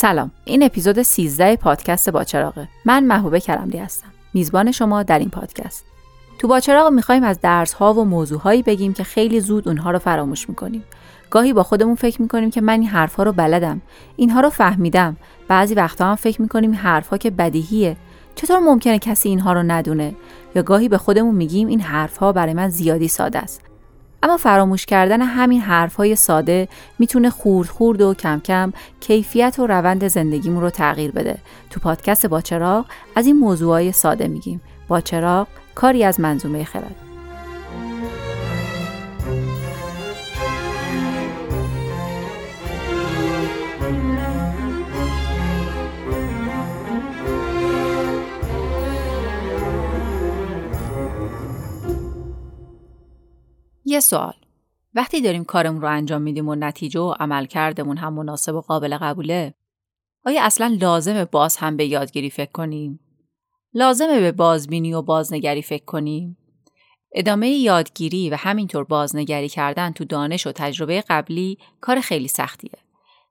سلام این اپیزود 13 پادکست باچراغه من محبوبه کرملی هستم. میزبان شما در این پادکست. تو باچراغ می‌خوایم از درس ها و موضوع هایی بگیم که خیلی زود اونها رو فراموش می‌کنیم. گاهی با خودمون فکر می‌کنیم که من این حرفها رو بلدم. اینها رو فهمیدم. بعضی وقتا هم فکر می‌کنیم حرفها که بدیهیه. چطور ممکنه کسی اینها رو ندونه؟ یا گاهی به خودمون میگیم این حرفها برای من زیادی ساده است. اما فراموش کردن همین حرفهای ساده می‌تونه خورد خورد و کم کم کیفیت و روند زندگیمون رو تغییر بده. تو پادکست با چراغ از این موضوعهای ساده میگیم. با چراغ کاری از منظومه خرد. سوال. وقتی داریم کارمون رو انجام میدیم و نتیجه و عملکردمون هم مناسب و قابل قبوله آیا اصلا لازمه باز هم به یادگیری فکر کنیم؟ لازمه به بازبینی و بازنگری فکر کنیم؟ ادامه یادگیری و همینطور بازنگری کردن تو دانش و تجربه قبلی کار خیلی سختیه.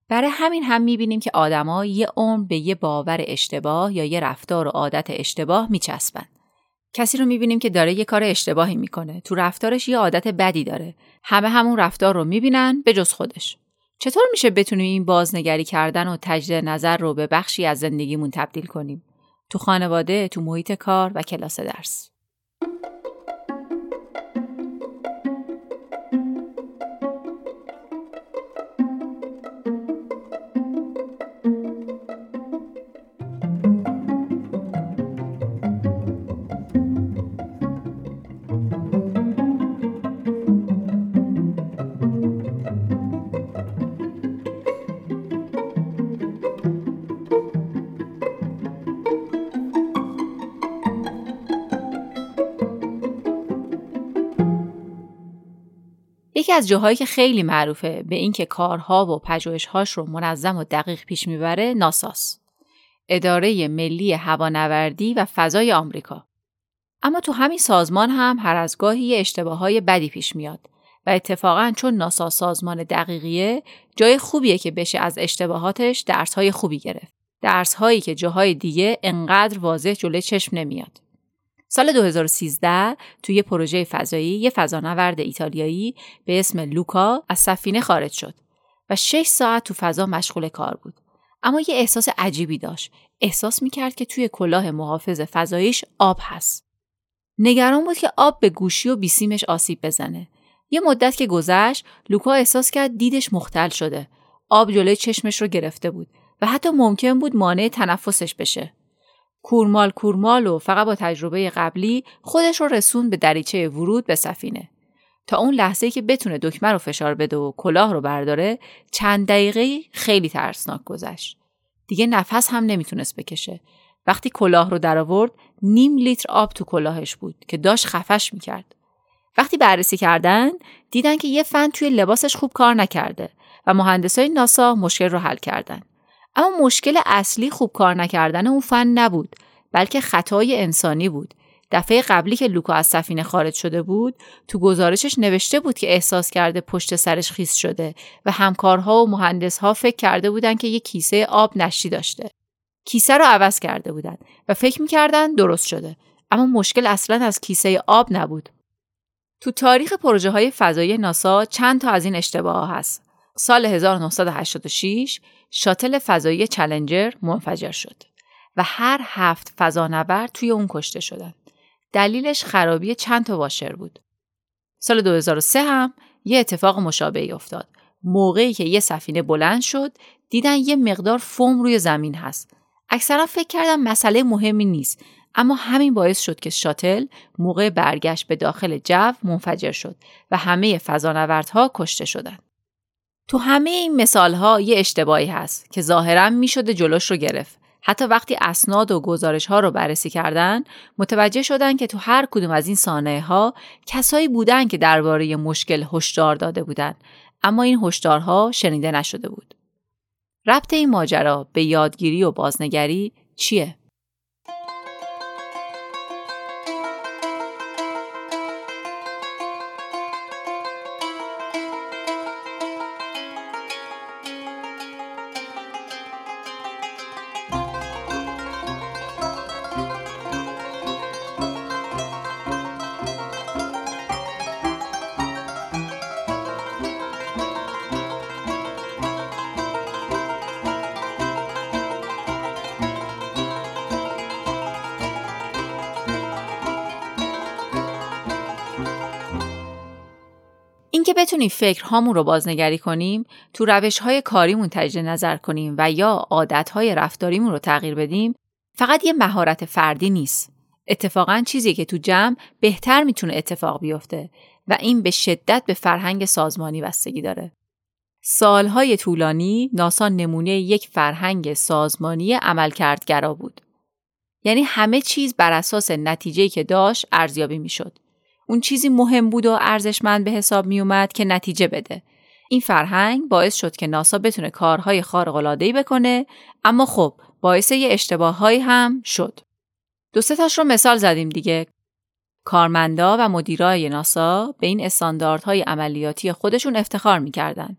برای همین هم می‌بینیم که آدما یه عمر به یه باور اشتباه یا یه رفتار و عادت اشتباه میچسبن. کسی رو می‌بینیم که داره یه کار اشتباهی می‌کنه. تو رفتارش یه عادت بدی داره. همه همون رفتار رو می‌بینن به جز خودش. چطور میشه بتونیم این بازنگری کردن و تجدید نظر رو به بخشی از زندگیمون تبدیل کنیم؟ تو خانواده تو محیط کار و کلاس درس. یکی از جاهایی که خیلی معروفه به اینکه کارها و پژوهش‌هاش رو منظم و دقیق پیش می‌بره ناساس. اداره ملی هوانوردی و فضای آمریکا. اما تو همین سازمان هم هر از گاهی اشتباه های بدی پیش میاد و اتفاقا چون ناسا سازمان دقیقیه جای خوبیه که بشه از اشتباهاتش درس های خوبی گرفت. درس هایی که جاهای دیگه انقدر واضح جلوی چشم نمیاد. سال 2013 توی یه پروژه فضایی یه فضانورد ایتالیایی به اسم لوکا از سفینه خارج شد و 6 ساعت تو فضا مشغول کار بود. اما یه احساس عجیبی داشت. احساس می‌کرد که توی کلاه محافظ فضاییش آب هست. نگران بود که آب به گوشی و بیسیمش آسیب بزنه. یه مدت که گذشت لوکا احساس کرد دیدش مختل شده. آب جلوی چشمش رو گرفته بود و حتی ممکن بود مانع تنفسش بشه. کورمال کورمال و فقط با تجربه قبلی خودش رو رسون به دریچه ورود به سفینه. تا اون لحظه که بتونه دکمه رو فشار بده و کلاه رو برداره چند دقیقه خیلی ترسناک گذشت. دیگه نفس هم نمی‌تونست بکشه. وقتی کلاه رو درآورد نیم لیتر آب تو کلاهش بود که داشت خفش می‌کرد. وقتی بررسی کردن دیدن که یه فن توی لباسش خوب کار نکرده و مهندسای ناسا مشکل رو حل کردن. اما مشکل اصلی خوب کار نکردن اون فن نبود بلکه خطای انسانی بود. دفعه قبلی که لوکا از سفینه خارج شده بود تو گزارشش نوشته بود که احساس کرده پشت سرش خیس شده و همکارها و مهندسها فکر کرده بودن که یه کیسه آب نشتی داشته. کیسه رو عوض کرده بودن و فکر می‌کردن درست شده اما مشکل اصلا از کیسه آب نبود. تو تاریخ پروژه های فضایی ناسا چند تا از این اشتباه هست. سال 1986 شاتل فضایی چلنجر منفجر شد و هر هفت فضانورد توی اون کشته شدن. دلیلش خرابی چند تا واشر بود. سال 2003 هم یه اتفاق مشابهی افتاد. موقعی که یه سفینه بلند شد دیدن یه مقدار فوم روی زمین هست. اکثرا فکر کردم مسئله مهمی نیست اما همین باعث شد که شاتل موقع برگشت به داخل جو منفجر شد و همه فضانوردها کشته شدند. تو همه این مثال ها یه اشتباهی هست که ظاهرا می شده جلوش رو گرفت. حتی وقتی اسناد و گزارش ها رو بررسی کردن متوجه شدن که تو هر کدوم از این سانه ها کسایی بودن که درباره مشکل هشدار داده بودن اما این هشدارها شنیده نشده بود. ربط این ماجرا به یادگیری و بازنگری چیه؟ بتونیم فکرهامون رو بازنگری کنیم، تو روش های کاریمون تجدید نظر کنیم و یا عادت های رفتاریمون رو تغییر بدیم، فقط یه مهارت فردی نیست. اتفاقا چیزی که تو جمع بهتر می‌تونه اتفاق بیفته و این به شدت به فرهنگ سازمانی بستگی داره. سالهای طولانی ناسا نمونه یک فرهنگ سازمانی عملکردگرا بود. یعنی همه چیز بر اساس نتیجه‌ای که داشت ارزیابی می‌شد. اون چیزی مهم بود و ارزشمند به حساب می اومد که نتیجه بده. این فرهنگ باعث شد که ناسا بتونه کارهای خارق‌العاده‌ای بکنه اما خب باعث یه اشتباههایی هم شد. دو تاش رو مثال زدیم دیگه. کارمندا و مدیرای ناسا به این استانداردهای عملیاتی خودشون افتخار می‌کردن.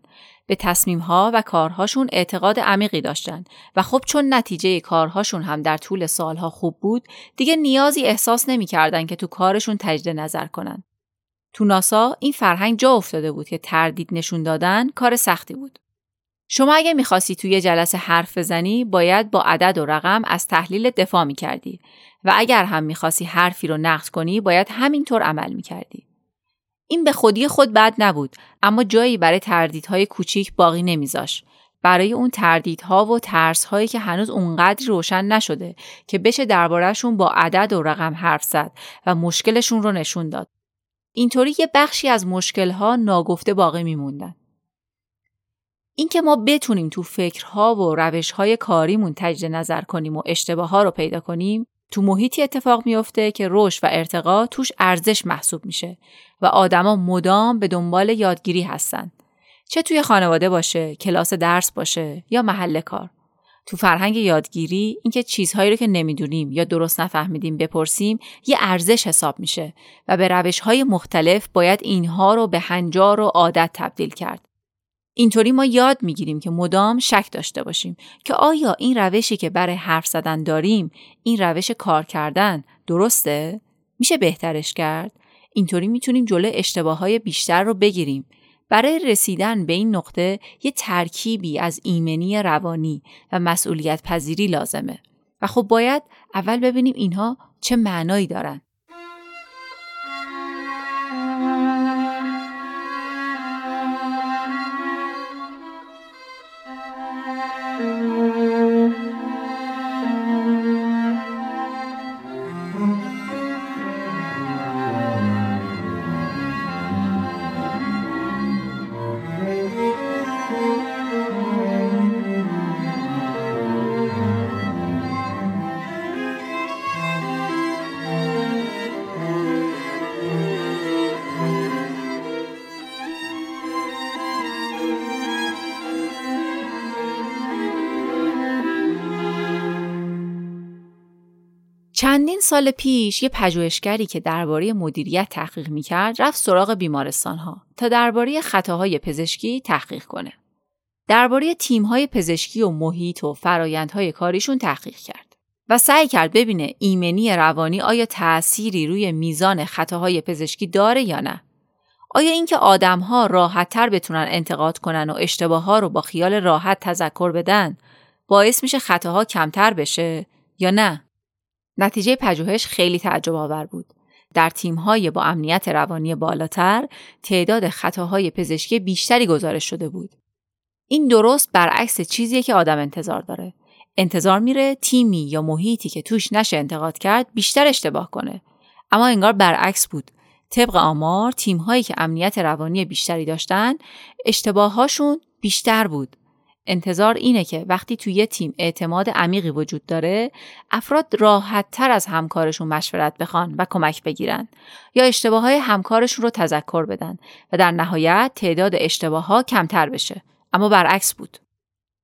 به تصمیمها و کارهاشون اعتقاد عمیقی داشتن و خب چون نتیجه کارهاشون هم در طول سالها خوب بود دیگه نیازی احساس نمی‌کردن که تو کارشون تجدید نظر کنن. تو ناسا این فرهنگ جا افتاده بود که تردید نشون دادن کار سختی بود. شما اگه می‌خواستی توی جلسه حرف بزنی باید با عدد و رقم از تحلیل دفاع می‌کردی و اگر هم می‌خواستی حرفی رو نقد کنی باید همینطور عمل می‌کردی. این به خودی خود بد نبود اما جایی برای تردیدهای کوچیک باقی نمیذاش. برای اون تردیدها و ترسهایی که هنوز اونقدر روشن نشده که بشه دربارهشون با عدد و رقم حرف زد و مشکلشون رو نشون داد. اینطوری یه بخشی از مشکلها ناگفته باقی میموندن. اینکه ما بتونیم تو فکرها و روشهای کاریمون تجدید نظر کنیم و اشتباه ها رو پیدا کنیم تو محیطی اتفاق میافته که رشد و ارتقا توش ارزش محسوب میشه و آدما مدام به دنبال یادگیری هستن. چه توی خانواده باشه کلاس درس باشه یا محل کار. تو فرهنگ یادگیری اینکه چیزهایی رو که نمی‌دونیم یا درست نفهمیدیم بپرسیم یه ارزش حساب میشه و به روش های مختلف باید اینها رو به هنجار و عادت تبدیل کرد. اینطوری ما یاد می‌گیریم که مدام شک داشته باشیم که آیا این روشی که برای حرف زدن داریم این روش کار کردن درسته؟ میشه بهترش کرد؟ اینطوری می‌تونیم جلو اشتباه های بیشتر رو بگیریم. برای رسیدن به این نقطه یه ترکیبی از ایمنی روانی و مسئولیت پذیری لازمه. و خب باید اول ببینیم اینها چه معنایی دارن. چندین سال پیش یه پژوهشگری که درباره مدیریت تحقیق می‌کرد رفت سراغ بیمارستان ها تا درباره خطاهای پزشکی تحقیق کنه. درباره تیمهای پزشکی و محیط و فرایندهای کاریشون تحقیق کرد و سعی کرد ببینه ایمنی روانی آیا تأثیری روی میزان خطاهای پزشکی داره یا نه. آیا اینکه آدمها راحتتر بتونن انتقاد کنن و اشتباه ها رو با خیال راحت تذکر بدن باعث میشه خطاها کمتر بشه یا نه؟ نتیجه پژوهش خیلی تعجب آور بود. در تیم‌های با امنیت روانی بالاتر تعداد خطاهای پزشکی بیشتری گزارش شده بود. این درست برعکس چیزیه که آدم انتظار داره. انتظار میره تیمی یا محیطی که توش نشه انتقاد کرد بیشتر اشتباه کنه. اما انگار برعکس بود. طبق آمار تیم‌هایی که امنیت روانی بیشتری داشتن اشتباهاشون بیشتر بود. انتظار اینه که وقتی توی یه تیم اعتماد عمیقی وجود داره افراد راحت تر از همکارشون مشورت بخوان و کمک بگیرن یا اشتباه های همکارشون رو تذکر بدن و در نهایت تعداد اشتباه ها کمتر بشه. اما برعکس بود.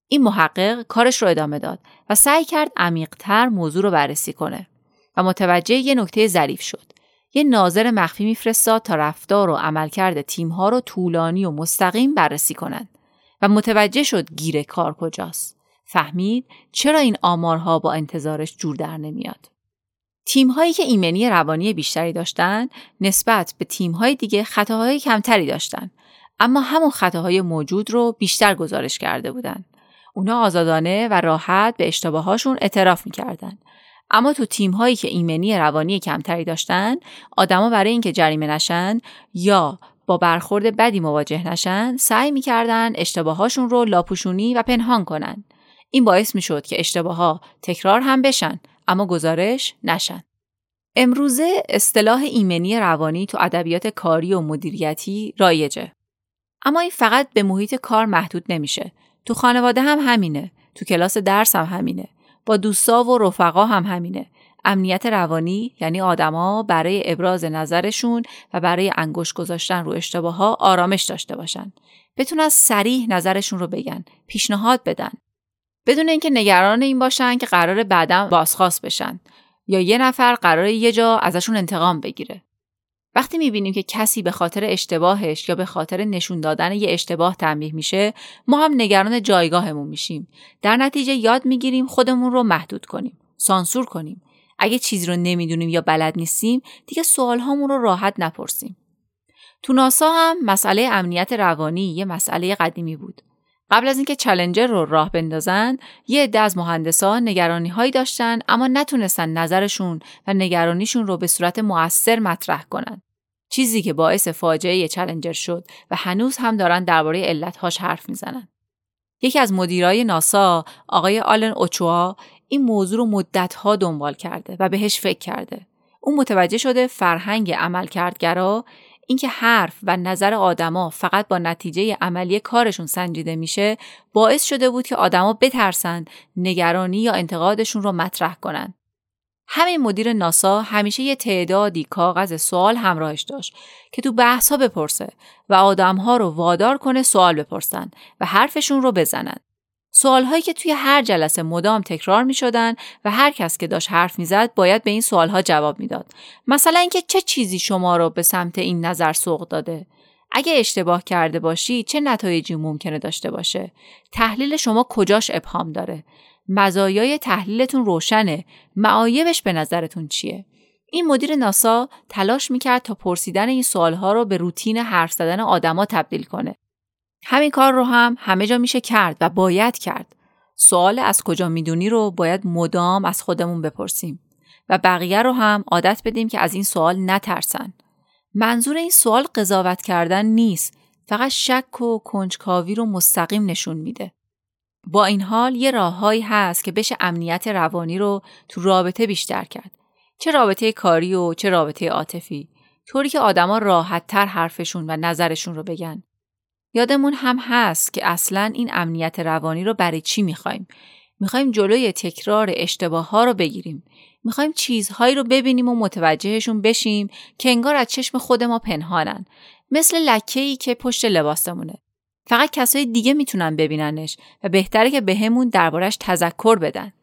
این محقق کارش رو ادامه داد و سعی کرد عمیقتر موضوع رو بررسی کنه و متوجه یه نکته ظریف شد. یه ناظر مخفی میفرستاد تا رفتار و عملکرد تیمها رو طولانی و مستقیم بررسی کنند. و متوجه شد گیر کار کجاست. فهمید چرا این آمارها با انتظارش جور در نمیاد. تیم هایی که ایمنی روانی بیشتری داشتند نسبت به تیم های دیگه خطاهای کمتری داشتند اما همون خطاهای موجود رو بیشتر گزارش کرده بودند. اونا آزادانه و راحت به اشتباهاشون اعتراف می‌کردن. اما تو تیم هایی که ایمنی روانی کمتری داشتن آدما برای اینکه جریمه نشن یا با برخورد بدی مواجه نشن سعی می‌کردن اشتباهاشون رو لاپوشونی و پنهان کنن. این باعث می‌شد که اشتباه تکرار هم بشن اما گزارش نشن. امروزه اصطلاح ایمنی روانی تو ادبیات کاری و مدیریتی رایجه. اما این فقط به محیط کار محدود نمیشه. تو خانواده هم همینه. تو کلاس درس هم همینه. با دوستا و رفقا هم همینه. امنیت روانی یعنی آدما برای ابراز نظرشون و برای انگشت گذاشتن رو اشتباه ها آرامش داشته باشن. بتونن سریح نظرشون رو بگن، پیشنهاد بدن. بدون اینکه نگران این باشن که قرار بعدا بازخواست بشن یا یه نفر قرار یه جا ازشون انتقام بگیره. وقتی می‌بینیم که کسی به خاطر اشتباهش یا به خاطر نشون دادن یه اشتباه تنبیه میشه ما هم نگران جایگاهمون میشیم در نتیجه یاد می‌گیریم خودمون رو محدود کنیم سانسور کنیم اگه چیزی رو نمی‌دونیم یا بلد نیستیم دیگه سوال هامون رو راحت نپرسیم. تو ناسا هم مسئله امنیت روانی یه مسئله قدیمی بود. قبل از اینکه چلنجر رو راه بندازن یه عده از مهندسان نگرانی هایی داشتن اما نتونستن نظرشون و نگرانیشون رو به صورت مؤثر مطرح کنن. چیزی که باعث فاجعه چلنجر شد و هنوز هم دارن درباره علتهاش حرف می‌زنن. یکی از مدیرای ناسا آقای آلن اوچوا این موضوع رو مدتها دنبال کرده و بهش فکر کرده اون متوجه شده فرهنگ عملکردگرا اینکه حرف و نظر آدما فقط با نتیجه عملی کارشون سنجیده میشه باعث شده بود که آدما بترسن نگرانی یا انتقادشون رو مطرح کنن همین مدیر ناسا همیشه یه تعدادی کاغذ سوال همراهش داشت که تو بحث ها بپرسه و آدمها رو وادار کنه سوال بپرسن و حرفشون رو بزنن. سوال هایی که توی هر جلسه مدام تکرار می شدن و هر کس که داشت حرف می‌زد باید به این سوال ها جواب می‌داد. مثلا اینکه چه چیزی شما رو به سمت این نظر سوق داده؟ اگه اشتباه کرده باشی چه نتایجی ممکنه داشته باشه؟ تحلیل شما کجاش ابهام داره؟ مزایای تحلیلتون روشنه معایبش به نظرتون چیه این مدیر ناسا تلاش می‌کرد تا پرسیدن این سوالها رو به روتین حرف زدن آدما تبدیل کنه همین کار رو هم همه جا میشه کرد و باید کرد سوال از کجا می‌دونی رو باید مدام از خودمون بپرسیم و بقیه رو هم عادت بدیم که از این سوال نترسن منظور این سوال قضاوت کردن نیست فقط شک و کنجکاوی رو مستقیم نشون میده با این حال یه راههایی هست که بشه امنیت روانی رو تو رابطه بیشتر کرد. چه رابطه کاری و چه رابطه عاطفی. طوری که آدما راحت تر حرفشون و نظرشون رو بگن. یادمون هم هست که اصلا این امنیت روانی رو برای چی می‌خوایم؟ می‌خوایم جلوی تکرار اشتباه ها رو بگیریم. می‌خوایم چیزهایی رو ببینیم و متوجهشون بشیم که انگار از چشم خود ما پنهانن. مثل لکه ای که پشت لباسمونه. فقط کسای دیگه می‌تونن ببیننش و بهتره که بهمون دربارش تذکر بدن.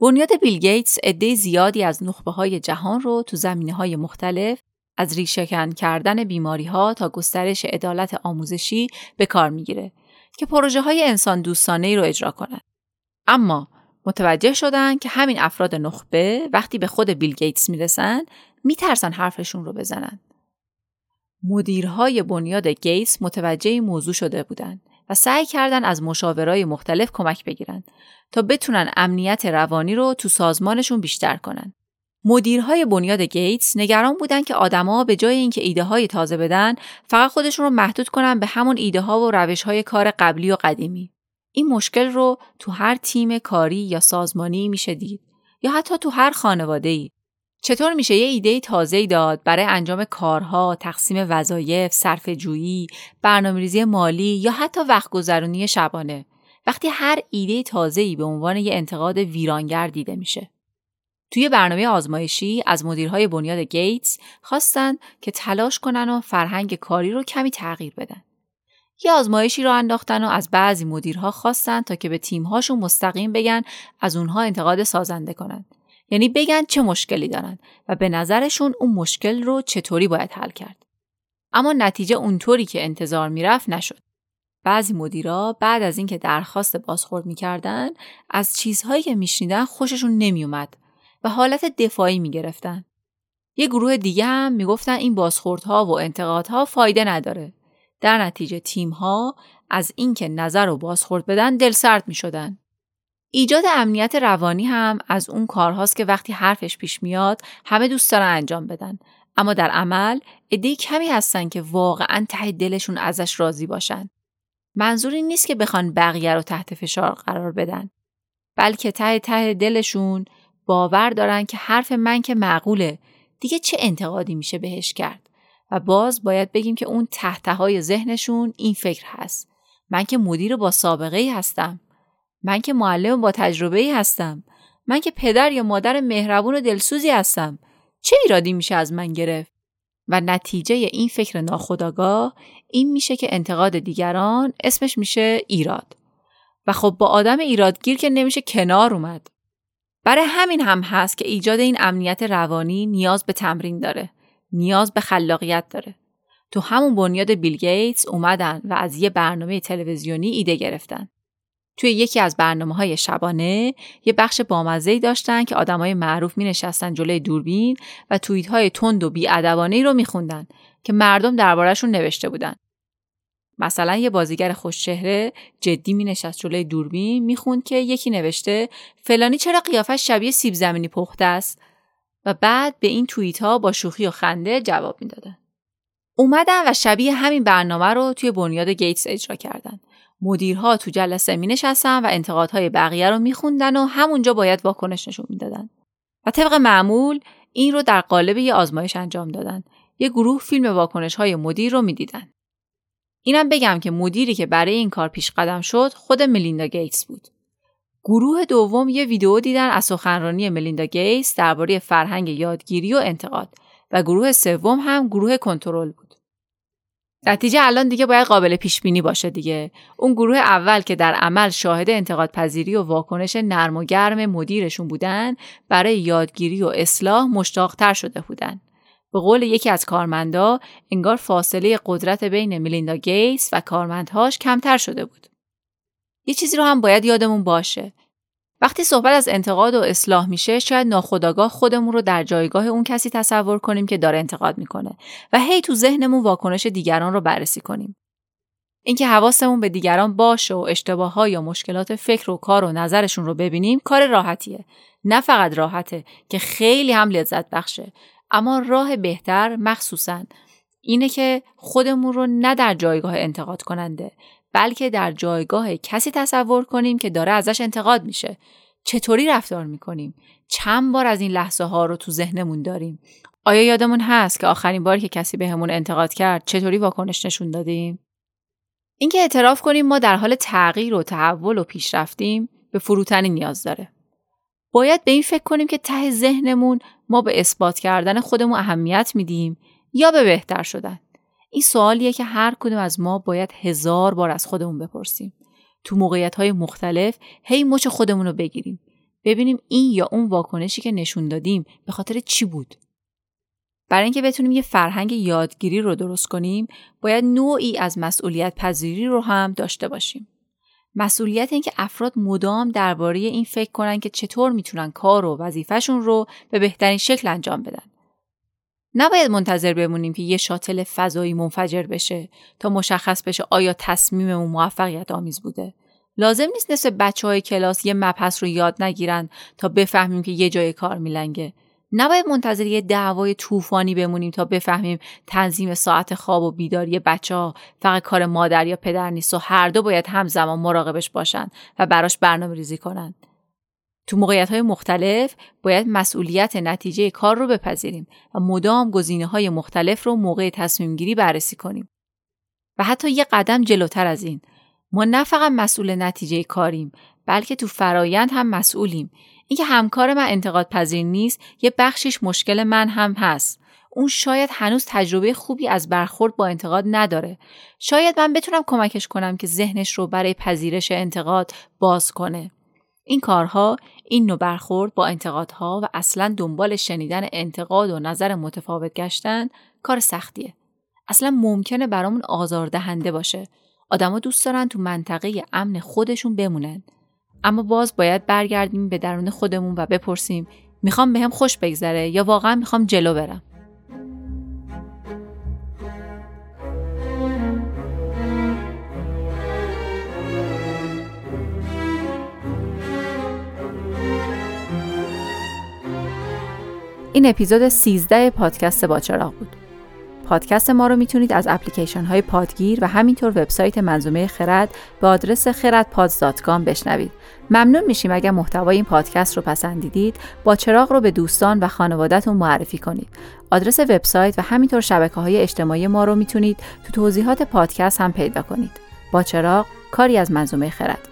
بنیاد بیل گیتس عده زیادی از نخبه های جهان رو تو زمینه های مختلف از ریشهکن کردن بیماری ها تا گسترش عدالت آموزشی به کار می‌گیره که پروژه های انسان دوستانه ای رو اجرا کنند. اما متوجه شدن که همین افراد نخبه وقتی به خود بیل گیتس می‌رسن میترسن حرفشون رو بزنن. مدیرهای بنیاد گیتس متوجه این موضوع شده بودند و سعی کردن از مشاورای مختلف کمک بگیرن تا بتونن امنیت روانی رو تو سازمانشون بیشتر کنن. مدیرهای بنیاد گیتس نگران بودن که آدما به جای اینکه ایده های تازه بدن فقط خودشون رو محدود کنن به همون ایده ها و روش های کار قبلی و قدیمی این مشکل رو تو هر تیم کاری یا سازمانی میشه دید یا حتی تو هر خانواده ای چطور میشه یه ایده تازه داد برای انجام کارها، تقسیم وظایف، صرف جویی، برنامه‌ریزی مالی یا حتی وقت گذرونی شبانه وقتی هر ایده تازه‌ای به عنوان یه انتقاد ویرانگر دیده میشه. توی برنامه آزمایشی از مدیرهای بنیاد گیتس خواستن که تلاش کنن و فرهنگ کاری رو کمی تغییر بدن. یه آزمایشی رو انداختن و از بعضی مدیرها خواستن تا که به تیمهاشون مستقیم بگن از اونها انتقاد سازنده کنن. یعنی بگن چه مشکلی دارن و به نظرشون اون مشکل رو چطوری باید حل کرد. اما نتیجه اونطوری که انتظار می‌رفت نشد. بعضی مدیرا بعد از اینکه درخواست بازخورد می‌کردن از چیزهایی که میشنیدن خوششون نمیومد و حالت دفاعی می گرفتن. یه گروه دیگه هم می‌گفتن این بازخوردها و انتقادها فایده نداره. در نتیجه تیمها از اینکه نظر و بازخورد بدن دل سرد می شدن. ایجاد امنیت روانی هم از اون کارهاست که وقتی حرفش پیش میاد همه دوست دارن انجام بدن. اما در عمل عده کمی هستن که واقعا ته دلشون ازش راضی باشن. منظور این نیست که بخوان بقیه رو تحت فشار قرار بدن. بلکه ته ته دلشون باور دارن که حرف من که معقوله. دیگه چه انتقادی میشه بهش کرد؟ و باز باید بگیم که اون تحته های ذهنشون این فکر هست. من که مدیر با سابقه ای هستم. من که معلم با تجربه ای هستم. من که پدر یا مادر مهربون و دلسوزی هستم. چه ایرادی میشه از من گرفت؟ و نتیجه این فکر ناخداگاه این میشه که انتقاد دیگران اسمش میشه ایراد. و خب با آدم ایرادگیر که نمیشه کنار اومد. برای همین هم هست که ایجاد این امنیت روانی نیاز به تمرین داره نیاز به خلاقیت داره. تو همون بنیاد بیل گیتس اومدن و از یه برنامه تلویزیونی ایده گرفتن. توی یکی از برنامه های شبانه یه بخش بامزه‌ای داشتن که آدمای معروف می نشستن جلوی دوربین و توییت های تند و بیادبانه رو میخوندن که مردم دربارهشون نوشته بودن. مثلا یه بازیگر خوشچهره جدی می نشست جلوی دوربین می‌خوند که یکی نوشته فلانی چرا قیافش شبیه سیب زمینی پخته است و بعد به این توییت ها با شوخی و خنده جواب می‌دادن. اومدن و شبیه همین برنامه رو توی بنیاد گیتس اجرا کردن. مدیرها تو جلسه می نشستن و انتقادهای بقیه رو میخوندن و همونجا باید واکنش نشون می‌دادن. و طبق معمول این رو در قالب یه آزمایش انجام دادن. یه گروه فیلم واکنش های مدیر رو می‌دیدن. اینم بگم که مدیری که برای این کار پیش قدم شد خود ملیندا گیتس بود. گروه دوم یه ویدیو دیدن از سخنرانی ملیندا گیتس درباره فرهنگ یادگیری و انتقاد و گروه سوم هم گروه کنترل بود. نتیجه الان دیگه باید قابل پیش بینی باشه دیگه. اون گروه اول که در عمل شاهد انتقاد پذیری و واکنش نرم و گرم مدیرشون بودن برای یادگیری و اصلاح مشتاقتر شده بودن. به قول یکی از کارمندا انگار فاصله قدرت بین میلیندا گیس و کارمندهاش کمتر شده بود. یه چیزی رو هم باید یادمون باشه. وقتی صحبت از انتقاد و اصلاح میشه شاید ناخداگاه خودمون رو در جایگاه اون کسی تصور کنیم که داره انتقاد می‌کنه و هی تو ذهنمون واکنش دیگران رو بررسی کنیم. اینکه حواسمون به دیگران باشه و اشتباه یا مشکلات فکر و کار و نظرشون رو ببینیم کار راحتیه. نه فقط راحته که خیلی هم لذت بخشه. اما راه بهتر مخصوصا اینه که خودمون رو نه در جایگاه انتقاد کننده بلکه در جایگاه کسی تصور کنیم که داره ازش انتقاد میشه. چطوری رفتار می‌کنیم؟ چند بار از این لحظه ها رو تو ذهنمون داریم. آیا یادمون هست که آخرین باری که کسی بهمون انتقاد کرد چطوری واکنش نشون دادیم؟ اینکه اعتراف کنیم ما در حال تغییر و تحول و پیشرفتیم به فروتنی نیاز داره. باید به این فکر کنیم که ته ذهنمون ما به اثبات کردن خودمون اهمیت میدیم یا به بهتر شدن. این سوالیه که هر کدوم از ما باید هزار بار از خودمون بپرسیم. تو موقعیت های مختلف هی مچ خودمون رو بگیریم. ببینیم این یا اون واکنشی که نشون دادیم به خاطر چی بود. برای اینکه بتونیم یه فرهنگ یادگیری رو درست کنیم باید نوعی از مسئولیت پذیری رو هم داشته باشیم. مسئولیت اینکه افراد مدام درباره این فکر کنن که چطور می‌تونن کار و وظیفهشون رو به بهترین شکل انجام بدن. نباید منتظر بمونیم که یه شاتل فضایی منفجر بشه تا مشخص بشه آیا تصمیممون موفقیت آمیز بوده. لازم نیست نصف بچه های کلاس یه مبحث رو یاد نگیرن تا بفهمیم که یه جای کار میلنگه. نباید منتظر یه دعوای طوفانی بمونیم تا بفهمیم تنظیم ساعت خواب و بیداری بچه ها فقط کار مادر یا پدر نیست و هر دو باید همزمان مراقبش باشن و براش برنامه ریزی کنن. تو موقعیت های مختلف باید مسئولیت نتیجه کار رو بپذیریم و مدام گزینه های مختلف رو موقع تصمیم گیری بررسی کنیم. و حتی یه قدم جلوتر از این ما نه فقط مسئول نتیجه کاریم بلکه تو فرایند هم مسئولیم. اینکه همکار من انتقاد پذیر نیست یه بخشیش مشکل من هم هست. اون شاید هنوز تجربه خوبی از برخورد با انتقاد نداره. شاید من بتونم کمکش کنم که ذهنش رو برای پذیرش انتقاد باز کنه. این کارها این نوع برخورد با انتقادها و اصلا دنبال شنیدن انتقاد و نظر متفاوت گشتن کار سختیه. اصلا ممکنه برامون آزاردهنده باشه. آدما دوست دارن تو منطقه امن خودشون بمونن. اما باز باید برگردیم به درون خودمون و بپرسیم می‌خوام بهم خوش بگذره یا واقعا می‌خوام جلو برم. این اپیزود 13 پادکست باچراغ بود. پادکست ما رو می‌تونید از اپلیکیشن های پادگیر و همینطور وبسایت منظومه خرد به آدرس خردپادز.com بشنوید. ممنون میشیم اگر محتوای این پادکست رو پسندیدید با چراغ رو به دوستان و خانوادهتون معرفی کنید. آدرس وبسایت و همینطور شبکه های اجتماعی ما رو می‌تونید تو توضیحات پادکست هم پیدا کنید. با چراغ کاری از منظومه خرد